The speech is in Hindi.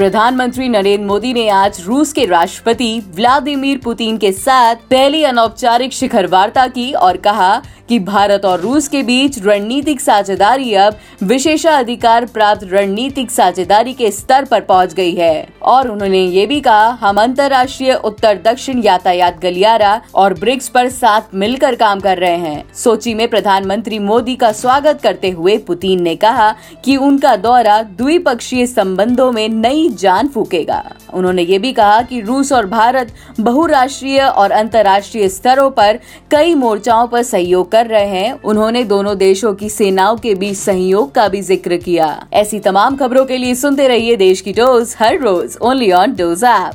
प्रधानमंत्री नरेंद्र मोदी ने आज रूस के राष्ट्रपति व्लादिमीर पुतिन के साथ पहली अनौपचारिक शिखर वार्ता की और कहा कि भारत और रूस के बीच रणनीतिक साझेदारी अब विशेषाधिकार प्राप्त रणनीतिक साझेदारी के स्तर पर पहुँच गई है। और उन्होंने ये भी कहा, हम अंतर्राष्ट्रीय उत्तर दक्षिण यातायात गलियारा और ब्रिक्स पर साथ मिलकर काम कर रहे हैं। सोची में प्रधानमंत्री मोदी का स्वागत करते हुए पुतिन ने कहा कि उनका दौरा द्विपक्षीय संबंधों में नई जान फूकेगा। उन्होंने ये भी कहा कि रूस और भारत बहुराष्ट्रीय और अंतर्राष्ट्रीय स्तरों पर कई मोर्चाओं पर सहयोग कर रहे हैं। उन्होंने दोनों देशों की सेनाओं के बीच सहयोग का भी ज़िक्र किया। ऐसी तमाम खबरों के लिए सुनते रहिए देश की डोज हर रोज ओनली ऑन डोज ऐप।